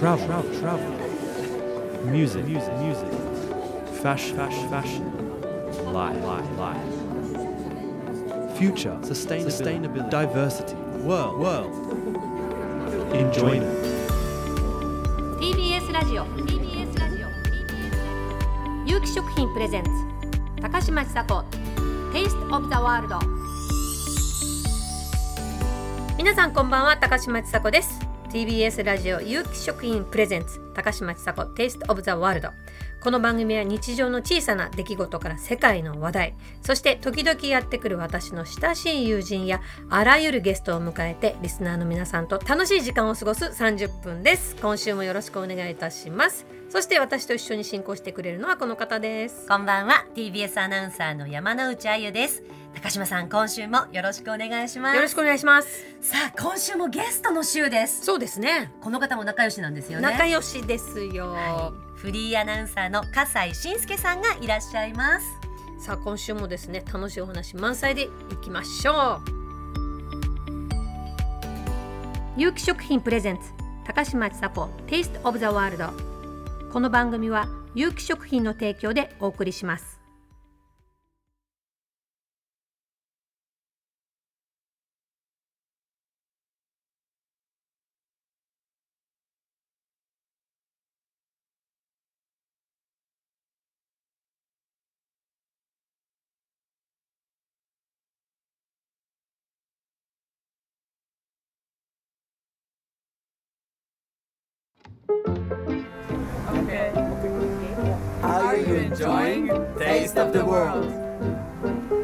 travel, travel, travel. Music, music, music. Fashion, fashion, fashion. Life, life, life. Future, sustainability, sustainability. diversity, world, world. Enjoyment. TBS ラジオ TBS ラジオ TBS 有機食品プレゼンツ高嶋ちさ子 Taste of the World 皆さんこんばんは高嶋ちさ子です TBS ラジオ有機食品プレゼンツ高嶋ちさ子 Taste of the World この番組は日常の小さな出来事から世界の話題。そして時々やってくる私の親しい友人やあらゆるゲストを迎えてリスナーの皆さんと楽しい時間を過ごす30分です。今週もよろしくお願いいたします。そして私と一緒に進行してくれるのはこの方です。こんばんは。TBS アナウンサーの山内あゆです。高島さん今週もよろしくお願いします。よろしくお願いします。さあ今週もゲストの週です。そうですね。この方も仲良しなんですよね。仲良しですよ、はい。フリーアナウンサーの笠井信介さんがいらっしゃいます。さあ今週もですね楽しいお話満載でいきましょう。有機食品プレゼンツ高嶋ちさ子 Taste of the World この番組は有機食品の提供でお送りします Are you enjoying Taste of the World?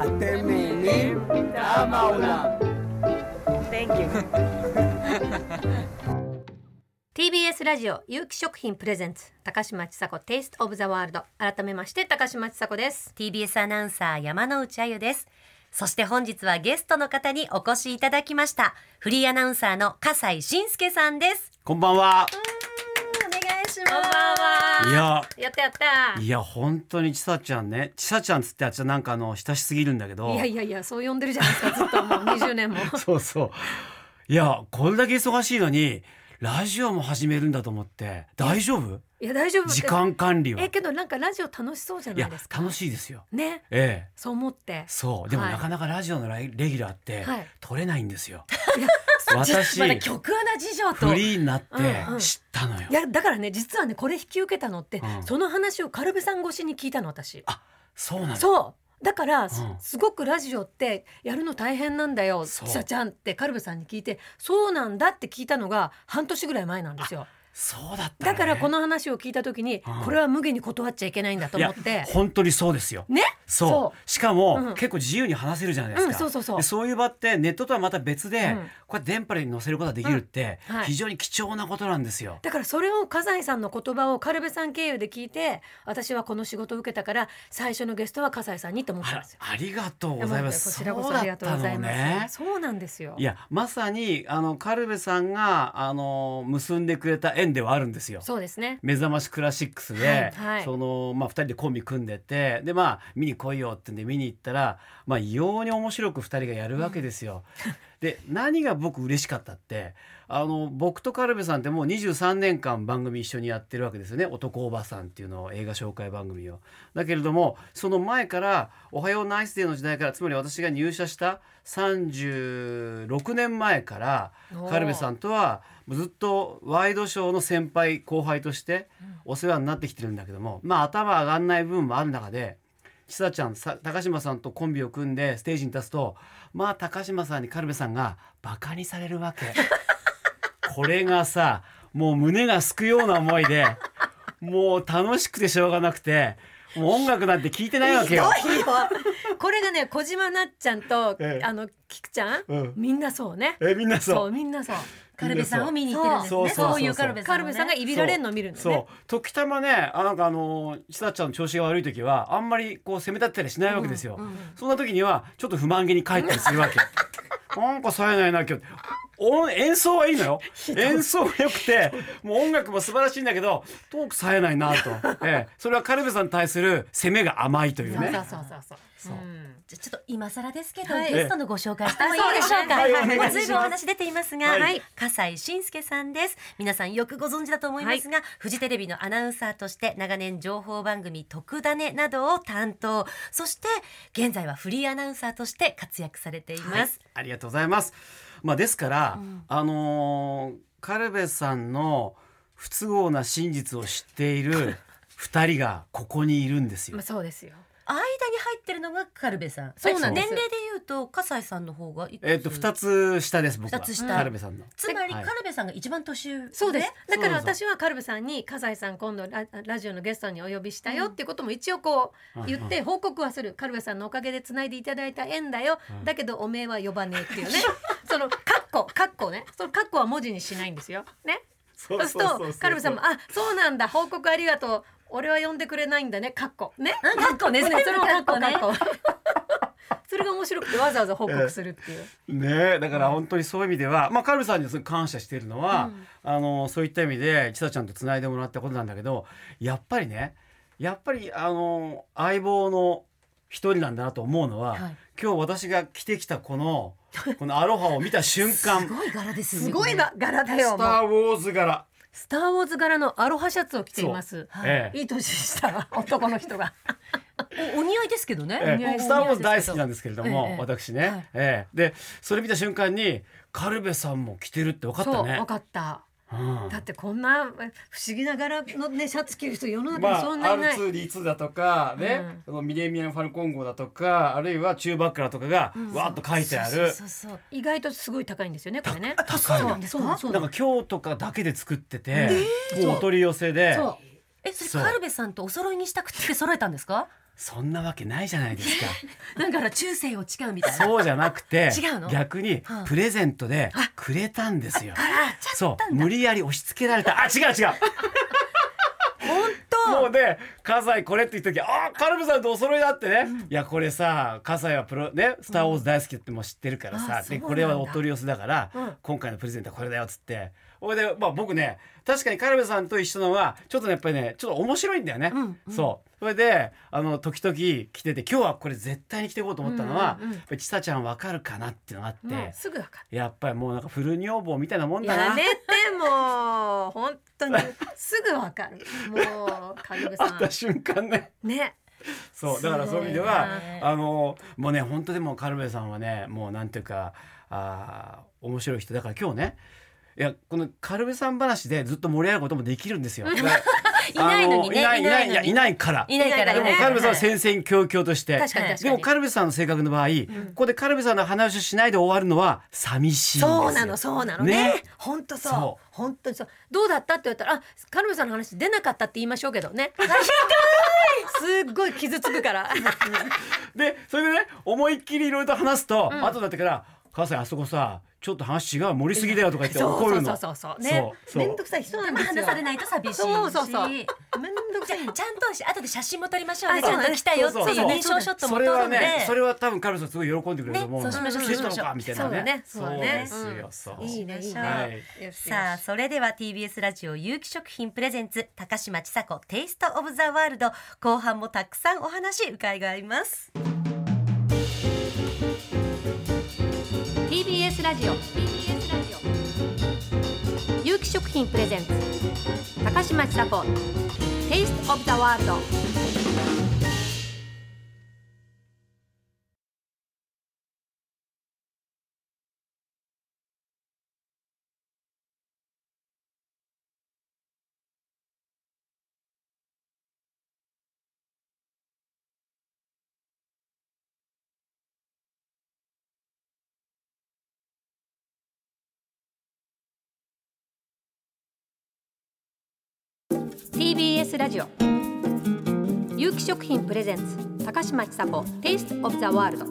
אתם נהנים? טעם העולם. Thank you TBS ラジオ有機食品プレゼンツ高嶋ちさ子 Taste of the World 改めまして高嶋ちさ子です TBS アナウンサー山内あゆですそして本日はゲストの方にお越しいただきましたフリーアナウンサーの笠井信介さんですこんばんは。お願いしこんばんは いや、やったやったいや、本当にちさちゃんね、ちさちゃんつってあっちはなんかあの親しすぎるんだけど。いやいやいやそう呼んでるじゃないですかずっともう20年も そうそう。いや、これだけ忙しいのに、ラジオも始めるんだと思って、大丈夫？いや大丈夫時間管理は。えけどなんかラジオ楽しそうじゃないです、か？楽しいですよ。ねええ。そう思ってそう、でもはいなかなかラジオのレレギュラーってはい取れないんですよ。私、まだ曲穴事情と。フリーになってうんうん。知ったのよ。い。やだからね実はねこれ引き受けたのって、うん。その話をカルベさん越しに聞いたの私。あ、そうなの？そう。だから、すうん。すごくラジオってやるの大変なんだよちさちゃんってカルベさんに聞いてそうなんだって聞いたのが半年ぐらい前なんですよそうだったのね、だからこの話を聞いた時に、うん。これは無限に断っちゃいけないんだと思って。本当にそうですよ。ね？そう。そしかも、うん。結構自由に話せるじゃないですか、うんそうそうそう。でそういう場ってネットとはまた別で、うん。こうやって電波に載せることができるって、うん。はい。非常に貴重なことなんですよ。だからそれを笠井さんの言葉をカルベさん経由で聞いて私はこの仕事を受けたから最初のゲストは笠井さんにと思っあらたんですよ。ありがとうございます。こちらこそありがとうございます。ね。そうなんですよ。いやまさにあのカルベさんがあの結んでくれた縁ではあるんですよ。そうですね。目覚ましクラシックスで、はいはいそのまあ、2人でコンビ組んでてでまあ見に来いよってんで見に行ったら、まあ、異様に面白く2人がやるわけですよ。で何が僕嬉しかったってあの僕とカルベさんってもう23年間番組一緒にやってるわけですよね「男おばさん」っていうのを映画紹介番組を。だけれどもその前から「おはようナイスデー」の時代からつまり私が入社した36年前からおー。カルベさんとはずっとワイドショーの先輩後輩としてお世話になってきてるんだけども、まあ頭上がんない部分もある中でちさちゃんさ高島さんとコンビを組んでステージに立つとまあ高島さんにカルベさんがバカにされるわけ。これがさもう胸がすくような思いでもう楽しくてしょうがなくてもう音楽なんて聞いてないわけよ。ひどいよ。これがね小島なっちゃんと、ええ。あの菊ちゃん、うん。みんなそうね。えみんなそう。そうみんなそう。カルベさんを見に行ってるんですね。そう。そう。そうそうそう。いう。カルベさんをね。カルベさんがいびられんのを見るのね。そう。時たまねあなんかあのちさちゃんの調子が悪い時はあんまりこう責め立てたりしないわけですよ、そんな時にはちょっと不満げに帰ったりするわけ なんか冴えないな今日音演奏はいいのよ。演奏は良くてもう音楽も素晴らしいんだけどトーク冴えないなと、ええ、それはカルベさんに対する攻めが甘いというね。そうそうそうそう。そう。じゃあちょっと今更ですけど、はい。ゲストのご紹介してもいいでしょうか。はいはいはい。もうずいぶんお話出ていますが、はい。笠井信介さんです。皆さんよくご存知だと思いますが、フジテレビのアナウンサーとして長年情報番組特ダネなどを担当、そして現在はフリーアナウンサーとして活躍されています。ありがとうございます。まあですから、あのーカルベさんの不都合な真実を知っている 二人がここにいるんですよ。まあ。そうですよ。間に入ってるのがカルベさん。そうなんです年齢で言うと笠井さんの方がえっと二つ下です僕は。二つ下。カルベさんの。つまりはい。カルベさんが一番年上。そうです。だから私はカルベさんに笠井さん今度ララジオのゲストにお呼びしたよっていうことも一応こううん。言って報告はする。カルベさんのおかげでつないでいただいた縁だよ。うん。だけどおめえは呼ばねえっていうね そのカッコカッコね。そのカッコは文字にしないんですよ。ね。そそうするとカルベさんもあそうなんだ。報告ありがとう。俺は呼んでくれないんだね。カッコねカッコね。それもカッコカね。ッコ それが面白くてわざわざ報告するっていう。ねえ。だから本当にそういう意味では、まあ、カルベさんにすごい感謝しているのは、あのそういった意味でちさちゃんとつないでもらったことなんだけどやっぱりねやっぱりあの相棒の一人なんだなと思うのは、はい。今日私が着てきたこの このアロハを見た瞬間。すごい柄ですよね。すごいな柄だスよもう。ター・ウォーズ柄、スター・ウォーズ柄のアロハシャツを着ています。はい。ええ。いい年した 男の人が。おお似合いですけどね。ええ。スター・ウォーズ大好きなんですけれども、ええ私ね、はい。ええ。でそれ見た瞬間にカルベさんも着てるって分かったね。分。かったうん。だってこんなえ不思議な柄のねシャツ着る人世の中まあ、にそんなにない、R2D2 だとかね、そのミレニアム・ファルコン号だとかあるいはチューバックラとかがわーっと書いてある、意外とすごい高いんですよねこれね。高いなんですか？なんか今日とかだけで作ってて、お取り寄せで。そそう。えそれカルベさんとお揃いにしたくて揃えたんですか？んなわけないじゃないですか。なんかほら中世を誓うみたいな。そうじゃなくて逆にはあプレゼントでくれたんですよ。あそう無理やり押し付けられた。あ違う違う。本当。もうで「葛西これ」って言った時「あカルベさんとお揃いだ」ってね、いやこれさ葛西はプロね「スター・ウォーズ」大好きっても知ってるからさ、うなんだ。これはお取り寄せだから、うん。今回のプレゼントはこれだよっつって。ほいで、まあ、僕ね確かにカルベさんと一緒なのはちょっとねやっぱりねちょっと面白いんだよね、うんうん。そう。それであの時々着てて今日はこれ絶対に着ていこうと思ったのは、うんうんちさちゃんわかるかなっていうのがあって、すぐ分かやっぱりもうなんかフル女房みたいな。もんるだなやめてもう。本当に。すぐ分かる。もうカルベさん 瞬間ね。ね。そうだからそういう意味ではあのもうね本当でもカルベさんはねもうなんていうかあー面白い人だから今日ねいやこのカルベさん話でずっと盛り上がることもできるんですよ。いないのにねあいないいないいやいないから。いないからでもねカルベさんは戦々恐々として。確かに確かに。でもカルベさんの性格の場合、ここでカルベさんの話をしないで終わるのは寂しいんですよ。そうなのそうなの。ね。ね。本当そう。そ本当にそう。どうだったって言われたらあカルベさんの話出なかったって言いましょうけどね。すっごい傷つくから。でそれでね思いっきりいろいろと話すと、後だってから「母さんあそこさちょっと話違う盛りすぎだよ」とか言って怒るの。そうそうそうそう。ね。そうそう。めんどくさい人なんですよ。話されないと寂しいし。そうそうそう。めんどくさいあちゃんとし後で写真も撮りましょうね。ちゃんと来たよっていうそうそう。認証ショットもそれ撮るんで。はねそれは多分カルベさんすごい喜んでくれると思うそうしましょう。そうしましょうかみたいなね。そうだね。そうですよそう。いいねさあそれでは TBS ラジオ有機食品プレゼンツ高嶋ちさ子テイストオブザワールド後半もたくさんお話伺いますラジオ。TBS ラジオ有機食品プレゼンツ。高嶋ちさ子。テイスト TBS ラジオ。有機食品プレゼンツ高嶋ちさ子テイストオブザワールド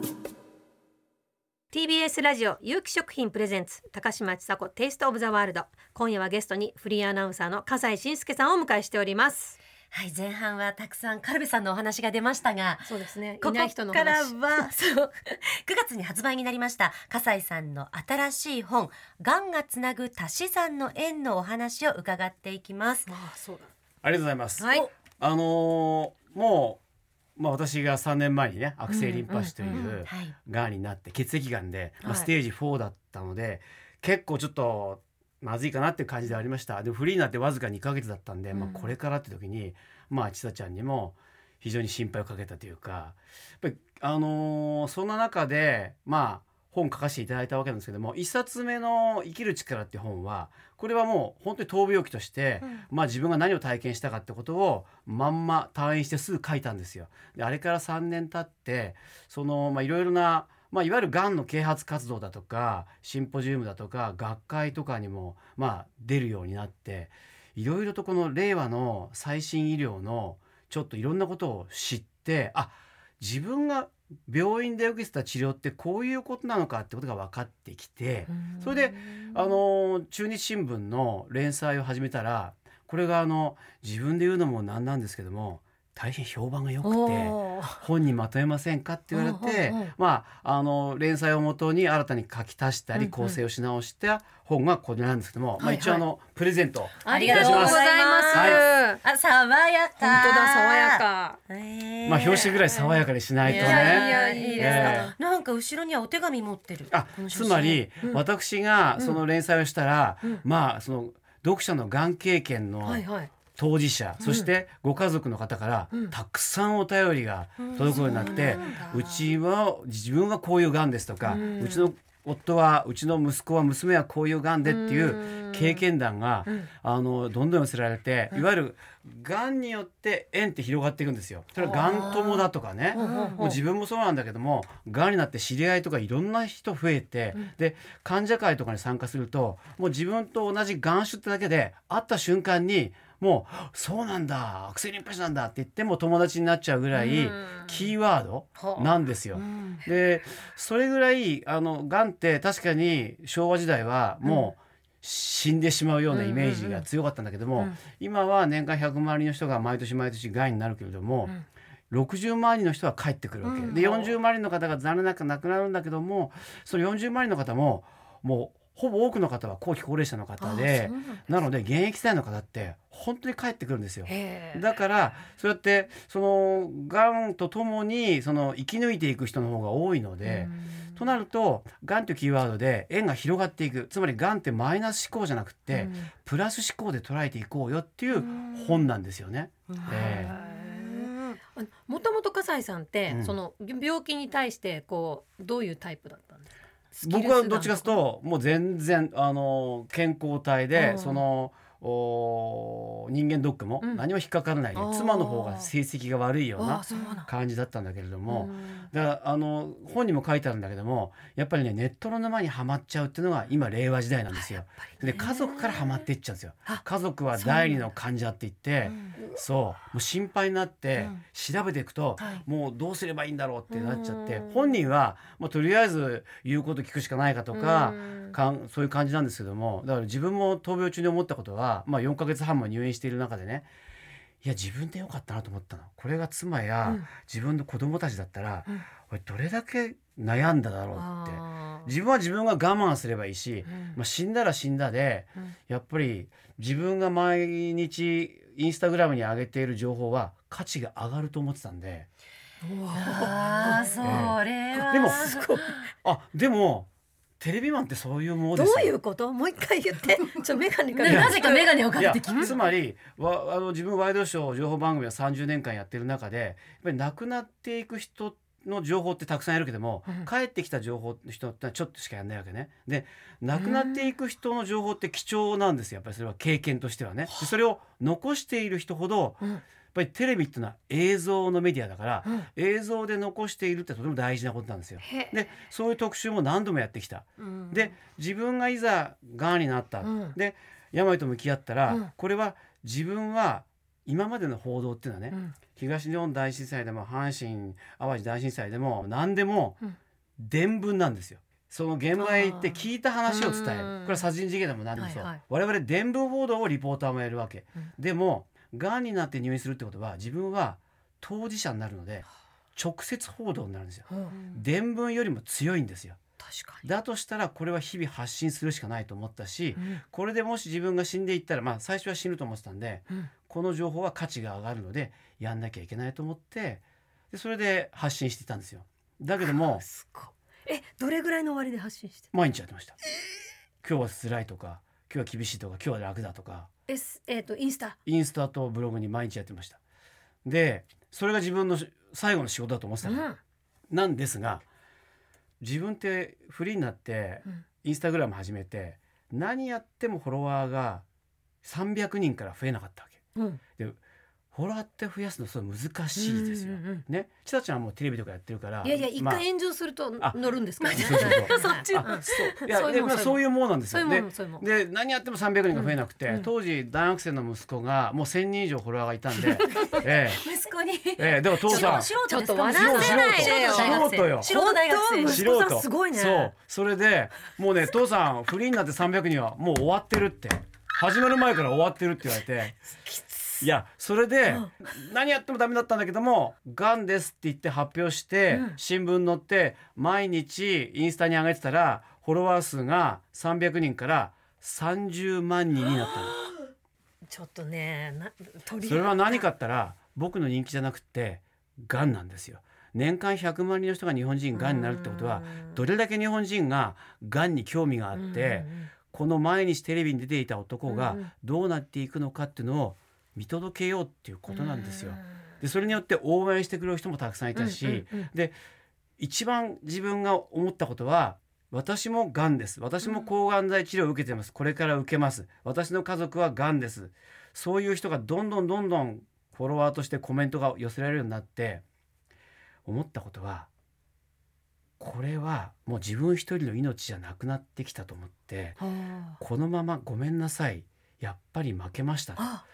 TBS ラジオ有機食品プレゼンツ高嶋ちさ子テイストオブザワールド今夜はゲストにフリーアナウンサーの笠井信介さんをお迎えしております。はい前半はたくさんカルベさんのお話が出ましたがそうですね。ここいない人のから話はそう 9月に発売になりました笠井さんの新しい本「がんがつなぐ足し算の縁」のお話を伺っていきます。ああそうありがとうございます。だはい。あのーもう、まあ、私が3年前にね悪性リンパ腫というがんになって血液がんで、まあ、はい。ステージ4だったので、結構ちょっとまずいかなっていう感じでありました。でもフリーになってわずか2ヶ月だったんで、まあ、これからって時にまあ千紗ちゃんにも非常に心配をかけたというかやっぱりあのーそんな中でまあ本書かせていただいたわけなんですけども一冊目の「生きる力」って本はこれはもう本当に闘病記として、まあ自分が何を体験したかってことをまんま退院してすぐ書いたんですよ。であれから3年経ってそのまあいろいろなまあ、いわゆるがんの啓発活動だとかシンポジウムだとか学会とかにもまあ出るようになっていろいろとこの令和の最新医療のちょっといろんなことを知ってあ自分が病院で受けてた治療ってこういうことなのかってことが分かってきてそれであの中日新聞の連載を始めたらこれがあの自分で言うのもなんなんですけども大変評判が良くて。本にまとめませんかって言われて、まああの連載をもとに新たに書き足したり構成をし直した本がこれなんですけども、まあ一応あのプレゼントありがとうございます。はあ爽やか。本当だ爽やか。え。ーまあ表紙ぐらい爽やかにしないとね。いやいやいいです。ええ。なんか後ろにはお手紙持ってる。あつまり、うん。私がその連載をしたら、うん。まあその読者のがん経験のはいはい。当事者、そしてご家族の方から、うん。たくさんお便りが届くようになって、そうちは自分はこういうがんですとか、ううんちの夫はうちの息子は娘はこういうがんでっていう経験談が、うん。あのどんどん寄せられて、いわゆるがんによって縁って広がっていくんですよ。それはがん友だとかね、もう自分もそうなんだけどもがんになって知り合いとかいろんな人増えて、で患者会とかに参加するともう自分と同じがん種ってだけで会った瞬間にもう「そうなんだ悪性リンパ腫なんだ」って言っても友達になっちゃうぐらいうん。キーワードなんですよ。でそれぐらいあのがんって確かに昭和時代はもう死んでしまうようなイメージが強かったんだけども、今は年間100万人の人が毎年毎年がんになるけれども、60万人の人は帰ってくるわけ、で40万人の方が残念なく亡くなるんだけどもその40万人の方ももうほぼ多くの方は後期高齢者の方でなので現役世代の方って本当に帰ってくるんですよ。だからそうやってそのがんとともにその生き抜いていく人の方が多いので、となるとがんというキーワードで縁が広がっていく。つまりがんってマイナス思考じゃなくって、プラス思考で捉えていこうよっていう本なんですよね。もともと笠井さんって、うん。その病気に対してこうどういうタイプだったんですか？僕はどっちかというともう全然あの健康体で、うん。そのお人間ドックもうん。何も引っかからないで、あー。妻の方が成績が悪いような感じだったんだけれども、うん。だからあの本にも書いてあるんだけどもやっぱりねネットの沼にはまっちゃうっていうのが今令和時代なんですよ。で家族からはまっていっちゃうんですよ。家族は第二の患者って言ってそうもう心配になって調べていくと、もうどうすればいいんだろうってなっちゃって本人はもうとりあえず言うこと聞くしかないかとかうん。かんそういう感じなんですけどもだから自分も闘病中に思ったことは、まあ、4ヶ月半も入院している中でねいや自分でよかったなと思ったの。これが妻や自分の子供たちだったら、俺どれだけ悩んだだろうって。自分は自分が我慢すればいいし、まあ、死んだら死んだで、やっぱり自分が毎日インスタグラムに上げている情報は価値が上がると思ってたんで。あーそれはでもあでもテレビマンってそういうものどですよ。ういうこと？もう一回言って。ちょメガネかねなぜか眼鏡をかけてきつまりわあの自分ワイドショー情報番組を30年間やってる中でやっぱり亡くなっていく人の情報ってたくさんいるけども、帰ってきた情報の人ってちょっとしかやんないわけね。で亡くなっていく人の情報って貴重なんですよやっぱりそれは経験としてはね。でそれを残している人ほど、やっぱりテレビっていうのは映像のメディアだから、映像で残しているってとても大事なことなんですよ。でそういう特集も何度もやってきた。で自分がいざがんになった、うん。で病と向き合ったら、うん。これは自分は今までの報道っていうのはね、うん。東日本大震災でも阪神・淡路大震災でも何でもうん。伝聞なんですよ。その現場へ行って聞いた話を伝える。うん。これは殺人事件でも何でもそう、はいはい。我々伝聞報道をリポーターもやるわけ、うん。でもがんになって入院するってことは自分は当事者になるので直接報道になるんですよ。うん伝聞よりも強いんですよ。確かに。だとしたらこれは日々発信するしかないと思ったし、うんこれでもし自分が死んでいったらまあ最初は死ぬと思ってたんで、うんこの情報は価値が上がるのでやんなきゃいけないと思ってでそれで発信していたんですよ。だけどもすごい。え、どれぐらいの終わりで発信して。毎日やってました。今日は辛いとか今日は厳しいとか今日は楽だとかえ、すえっ、とインスタ。インスタとブログに毎日やってました。でそれが自分のし最後の仕事だと思ってたの、うん。なんですが自分ってフリーになってうんインスタグラム始めて何やってもフォロワーが300人から増えなかったわけ。うん。でフォロワーって増やすのすごい難しいですよ。うんうんうんね、ちさちゃんはもうテレビとかやってるからいやいや、一まあ。回炎上するとあ。乗るんですか？そっち。あそう。いうもんなんですよ。でうもん、そういうもん。で何やっても300人が増えなくて、うん当時大学生の息子がもう1,000人以上フォロワーがいたんで、え息子に。えええ、でも父さん。ちょっと笑わせないでよ。素人よ。素人大学生。素人んすごいね。そう。それでもうね父さんフリーになって300人はもう終わってるって。始まる前から終わってるって言われて いやそれで何やってもダメだったんだけども「がんです」って言って発表して、うん新聞載って毎日インスタに上げてたらフォロワー数が300人から30万人になったの。ちょっとね。それは何かったら僕の人気じゃなくてがんなんですよ。年間100万人の人が日本人がんになるってことはどれだけ日本人ががんに興味があって、この毎日テレビに出ていた男がどうなっていくのかっていうのを見届けようっていうことなんですよ。でそれによって応援してくれる人もたくさんいたし、うんうんうん。で一番自分が思ったことは私もがんです。私も抗がん剤治療を受けてます。これから受けます。私の家族はがんです。そういう人がどんどんどんどんフォロワーとしてコメントが寄せられるようになって思ったことはこれはもう自分一人の命じゃなくなってきたと思ってはこのままごめんなさい。やっぱり負けましたあ。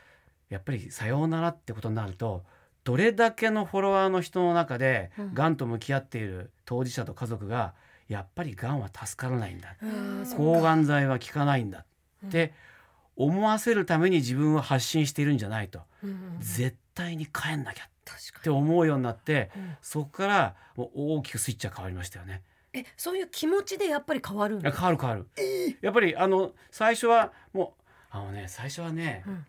やっぱりさようならってことになるとどれだけのフォロワーの人の中でうん。がんと向き合っている当事者と家族がやっぱりがんは助からないんだ。うん。抗がん剤は効かないんだって思わせるために自分は発信しているんじゃないと。絶対に帰んなきゃって思うようになってに。うん。そこからもう大きくスイッチは変わりましたよね。え、そういう気持ちでやっぱり変わる。変わる変わる。やっぱりあの最初はもうあのね最初はね、うん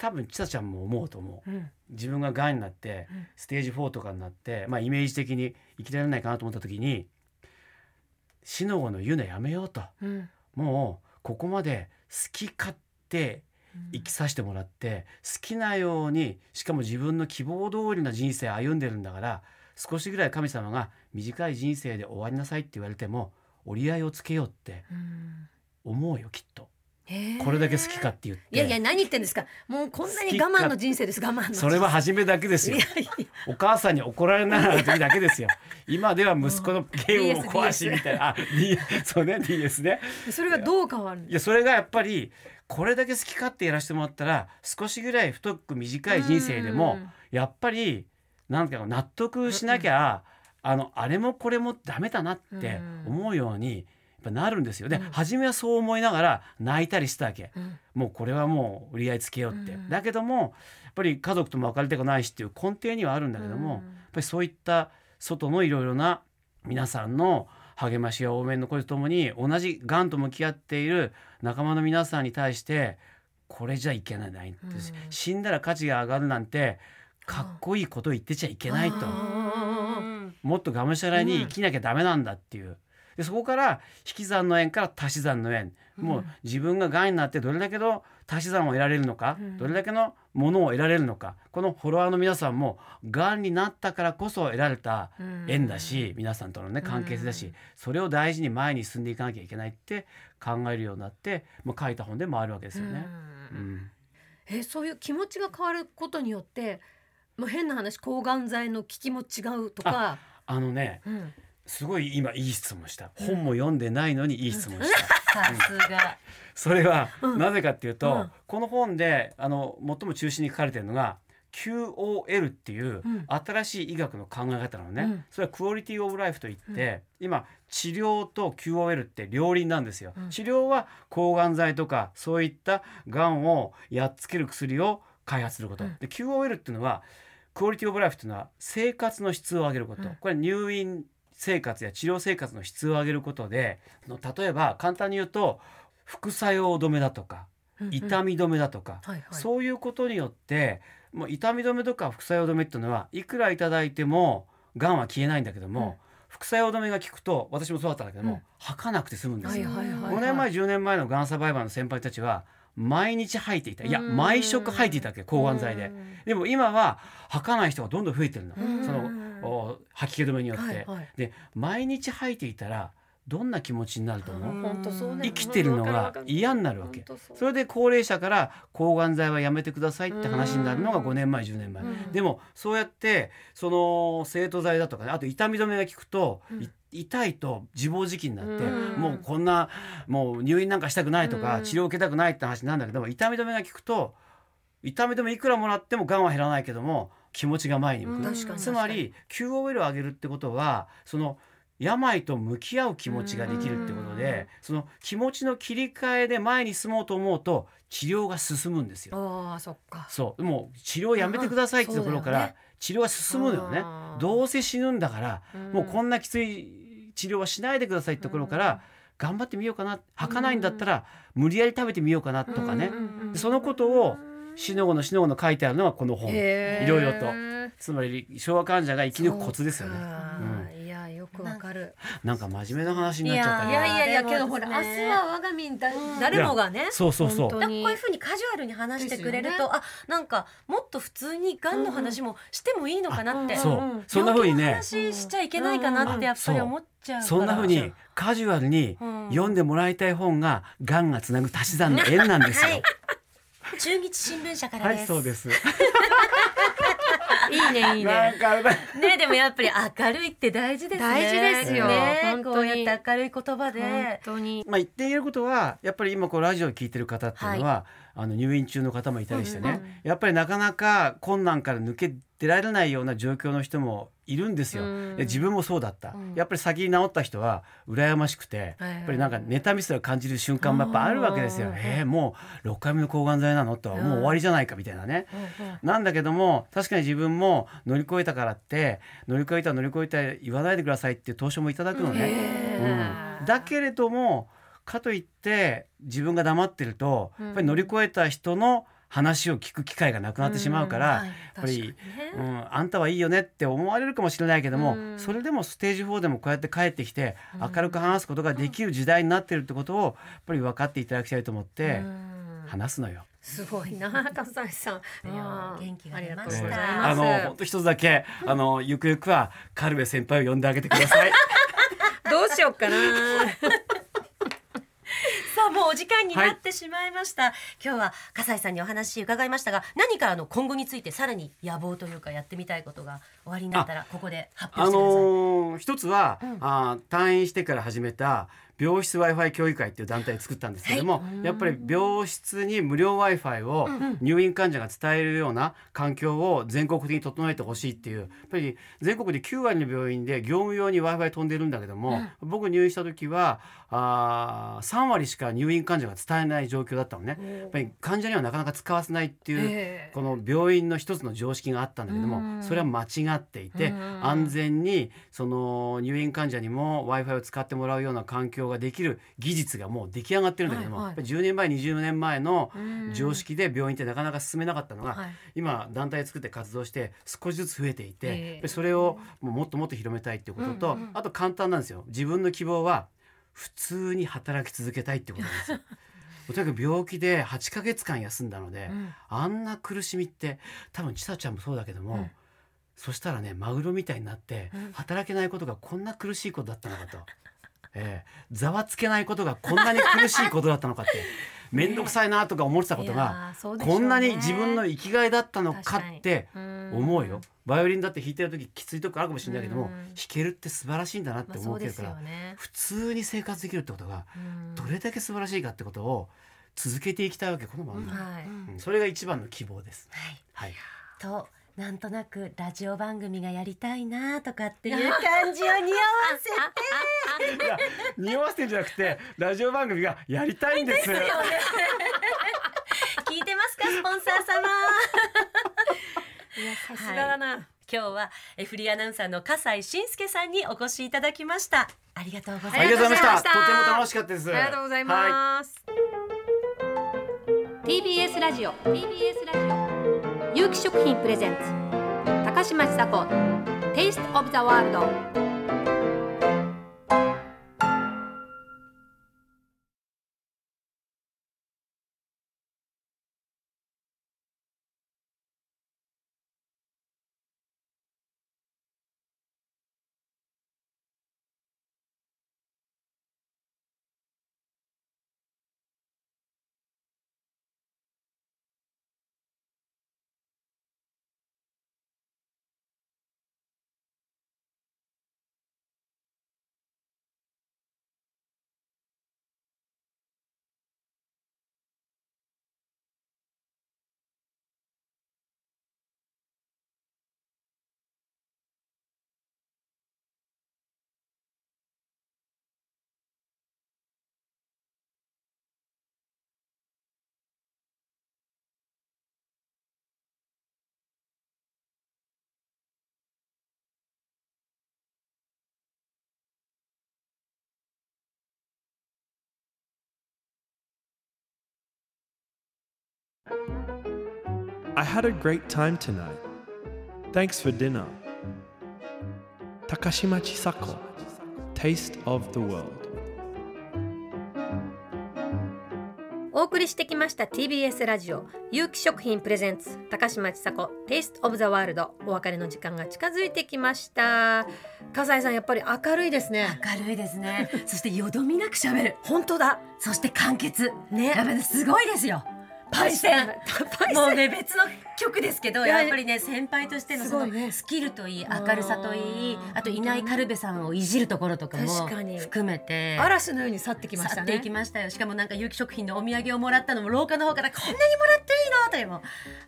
多分ちさちゃんも思うと思う。うん。自分ががんになって、うんステージ4とかになって、まあ、イメージ的に生きられないかなと思った時に死の後の言うのやめようとうん。もうここまで好き勝手生きさせてもらって好きなようにしかも自分の希望通りな人生歩んでるんだから少しぐらい神様が短い人生で終わりなさいって言われても折り合いをつけようってうん。思うよきっとこれだけ好きかって言って。いやいや何言ってんですか。もうこんなに我慢の人生です。我慢のそれは初めだけですよ。お母さんに怒られながらの時だけですよ。今では息子のゲームを壊しみたいな、あ D そうね DS ね。それがどう変わるいやそれがやっぱりこれだけ好き勝手やらせてもらったら少しぐらい太く短い人生でもうん。やっぱりなんか納得しなきゃ、あのあれもこれもダメだなって思うようにやっぱなるんですよ。で、うん初めはそう思いながら泣いたりしたわけ。うんもうこれはもう売り合いつけようって。うんだけどもやっぱり家族とも別れたくないしっていう根底にはあるんだけども、やっぱりそういった外のいろいろな皆さんの励ましや応援の声とともに同じがんと向き合っている仲間の皆さんに対してこれじゃいけないん死んだら価値が上がるなんてかっこいいこと言ってちゃいけないとあもっとがむしゃらに生きなきゃダメなんだっていう。でそこから引き算の縁から足し算の縁、もう自分ががんになってどれだけの足し算を得られるのか、うん。どれだけのものを得られるのかこのフォロワーの皆さんもがんになったからこそ得られたうん。縁だし、皆さんとのね関係性だし、うんそれを大事に前に進んでいかなきゃいけないって考えるようになって、まあ、書いた本でもあるわけですよね。ううん。んえそういう気持ちが変わることによってもう変な話抗がん剤の効きも違うとか、あのねうん、すごい今いい質問した。本も読んでないのにいい質問した。さすが。それはうん。なぜかっていうと、うん。この本であの最も中心に書かれているのが QOL っていううん。新しい医学の考え方なのね、うん。それはクオリティオブライフといって、今治療と QOL って両輪なんですよ、うん。治療は抗がん剤とかそういったがんをやっつける薬を開発すること、うん。で QOL っていうのはクオリティオブライフっていうのは生活の質を上げること、うん。これ入院生活や治療生活の質を上げることでの例えば簡単に言うと副作用止めだとか痛み止めだとか、はいはい。そういうことによってもう痛み止めとか副作用止めっていうのはいくらいただいてもがんは消えないんだけども、副作用止めが効くと私もそうだったんだけども、うん。吐かなくて済むんですよ。はいはいはい5年前10年前のがんサバイバーの先輩たちは毎日吐いていた。いやうん。毎食吐いていたわけ抗がん剤で。でも今は吐かない人がどんどん増えてるの。うん。そのお吐き気止めによって、はいはい。で毎日吐いていたらどんな気持ちになると思う？ね生きてるのが嫌になるわけ。それで高齢者から抗がん剤はやめてくださいって話になるのが5年前10年前。うん。でもそうやってその生徒剤だとかねあと痛み止めが効くと、い痛いと自暴自棄になって、うん。もうこんなもう入院なんかしたくないとか、うん。治療を受けたくないって話なんだけども痛み止めが効くと痛み止めいくらもらってもがんは減らないけども気持ちが前に向く、つまり QOL を上げるってことはその病と向き合う気持ちができるってことで、その気持ちの切り替えで前に進もうと思うと治療が進むんですよ。ああそっか。そう。もう治療やめてくださいってところから治療が進むのよね。どうせ死ぬんだからうん。もうこんなきつい治療はしないでくださいってところから頑張ってみようかな吐かないんだったら無理やり食べてみようかなとかね。そのことを死の後の死の後の書いてあるのがこの本。いろいろと。つまり昭和患者が生き抜くコツですよね。いやよくわかる。なんか真面目な話になっちゃったけど。いやいやいやけどほら明日は我が身だ誰もがねそうそうそう。こういうふうにカジュアルに話してくれると、あなんかもっと普通にがんの話もしてもいいのかなって、うんそううん。そんな風にね。病気の話しちゃいけないかなってやっぱり思っちゃうから、そんな風にカジュアルにうん。読んでもらいたい本ががんがつなぐ足し算の縁なんですよ。はい中日新聞社からはです。いそうです。いいねいいねねでもやっぱり明るいって大事ですね。大事ですよね本当にこうやって明るい言葉本で。当にまあ言っていることはやっぱり今こうラジオを聞いてる方っていうのは、あの入院中の方もいたりしてね、やっぱりなかなか困難から抜け出られないような状況の人もいるんですよ。うん。で自分もそうだった、うん。やっぱり先に治った人は羨ましくて、はいやっぱりなんか妬みすら感じる瞬間もやっぱあるわけですよ。うんえー、もう6回目の抗がん剤なのと、うんもう終わりじゃないかみたいなね。なんだけども確かに自分も乗り越えたからって乗り越えた乗り越えた言わないでくださいって投書もいただくのね。うん、だけれどもかといって自分が黙ってるとうん。やっぱり乗り越えた人の話を聞く機会がなくなってしまうから、はいやっぱり、ね。うん、あんたはいいよねって思われるかもしれないけども、うん。それでもステージ4でもこうやって帰ってきてうん。明るく話すことができる時代になってるってことをやっぱり分かっていただきたいと思ってうん。話すのよ。すごいな 笠井さん。いやうん元気がありが出ましたとうございあます。の本当一つだけあのゆくゆくはカルベ先輩を呼んであげてください。どうしようかなさあもうお時間になってしまいました、今日は笠井さんにお話伺いましたが何かあの今後についてさらに野望というかやってみたいことが終わりになったらここで発あ表してください、のー一つは、うん。あー退院してから始めた病室 Wi-Fi 協議会っていう団体を作ったんですけども、やっぱり病室に無料 Wi-Fi を入院患者が伝えるような環境を全国的に整えてほしいっていうやっぱり全国で9割の病院で業務用に Wi-Fi 飛んでるんだけども、僕入院した時はあー3割しか入院患者が伝えない状況だったのね。やっぱり患者にはなかなか使わせないっていう、ええ。この病院の一つの常識があったんだけどうん。もそれは間違っていてうん。安全にその入院患者にも w i f i を使ってもらうような環境ができる技術がもう出来上がってるんだけども、はいはい。やっぱり10年前20年前のうん。常識で病院ってなかなか進めなかったのが、はい。今団体作って活動して少しずつ増えていて、それをもっともっと広めたいっていうことと、あと簡単なんですよ。自分の希望は普通に働き続けたいってことなんですよ。とにかく病気で8ヶ月間休んだので、うん。あんな苦しみって多分ちさちゃんもそうだけども、うん。そしたらねマグロみたいになって、うん。働けないことがこんな苦しいことだったのかと、ええ。ざわつけないことがこんなに苦しいことだったのかって 面倒くさいなとか思ってたこといが、やーそうでしょうね。こんなに自分の生きがいだったのかってうん。思うよ。バイオリンだって弾いてる時きついとこあるかもしれないけども、うん。弾けるって素晴らしいんだなって思ってるから、よね。普通に生活できるってことがうん。どれだけ素晴らしいかってことを続けていきたいわけこの番組、はい。うん。それが一番の希望です。はい。はい。となんとなくラジオ番組がやりたいなとかっていう感じを匂わせて。いや匂わせてんじゃなくてラジオ番組がやりたいんです。聞いてますかスポンサー様。さすがだな、今日はえフリーアナウンサーの笠井信介さんにお越しいただきました。ありがとうございました。ありがとうございました。とても楽しかったです。ありがとうございはます、TBS ラジオ。TBS ラジオ食品プレゼンツ高嶋ちさ子テイストオブザワールド I had a great time tonight. Thanks for dinner. Takashima Chisako, Taste of the World. お送りしてきました TBS ラジオ有機食品プレゼンツ高嶋ちさ子 Taste of the World お別れの時間が近づいてきました。笠井さんやっぱり明るいですね。明るいですね。そしてよどみなく喋る。本当だ。そして簡潔。ね。やっぱりすごいですよパイセン。もうね別の曲ですけどいややっぱりね先輩としてのそのスキルといい明るさといいあと稲井軽部さんをいじるところとかも含めて嵐のように去ってきましたね。去っていきましたよ。しかもなんか有機食品のお土産をもらったのも廊下の方からこんなにもらっていいの？というも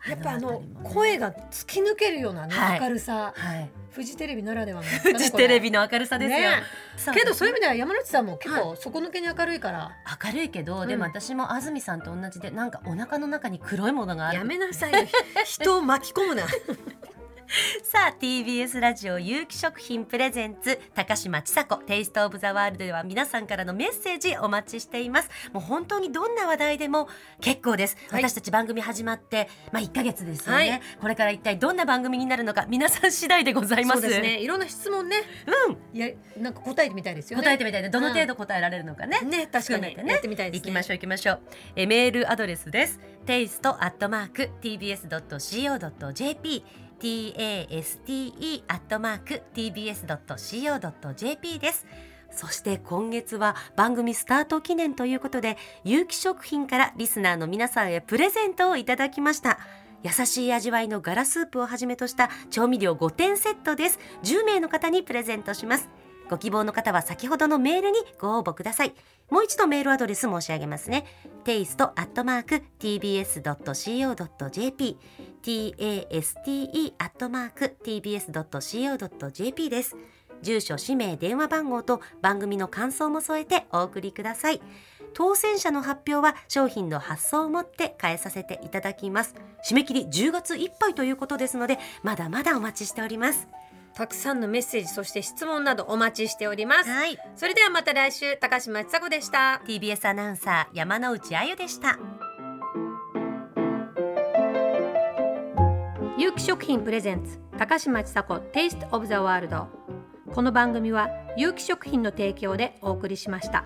やっぱあの声が突き抜けるようなね、はい。明るさ。はい。フジテレビならではのフジテレビの明るさですよ、けどそういう意味では山内さんも結構底抜けに明るいから、明るいけど、でも私も安住さんと同じでなんかお腹の中に黒いものがある。やめなさいよ人を巻き込むな。さあ TBS ラジオ有機食品プレゼンツ高嶋ちさ子テイストオブザワールドでは皆さんからのメッセージお待ちしています。もう本当にどんな話題でも結構です、はい。私たち番組始まってまあ1ヶ月ですよね、はい。これから一体どんな番組になるのか皆さん次第でございます。そうですね。いろんな質問ね。うん。いやなんか答えてみたいですよね。答えてみたいでどの程度答えられるのかね、ね確かに。含めてね。やってみたいですね。行きましょう行きましょう。えメールアドレスです。テイストアットマーク tbs.co.jp tast。a。後マーク、tbs。co。jp ですそして今月は番組スタート記念ということで有機食品からリスナーの皆さんへプレゼントをいただきました優しい味わいのガラスープをはじめとした調味料5点セットです10名の方にプレゼントしますご希望の方は先ほどのメールにご応募ください。もう一度メールアドレス申し上げますね。taste.tbs.co.jp taste.tbs.co.jp です。住所氏名電話番号と番組の感想も添えてお送りください。当選者の発表は商品の発送をもって返させていただきます。締め切り10月いっぱいということですのでまだまだお待ちしております。たくさんのメッセージそして質問などお待ちしております、はい。それではまた来週高嶋ちさ子でした。TBS アナウンサー山内あゆでした。有機食品プレゼンツ高嶋ちさ子 Taste of the World この番組は有機食品の提供でお送りしました。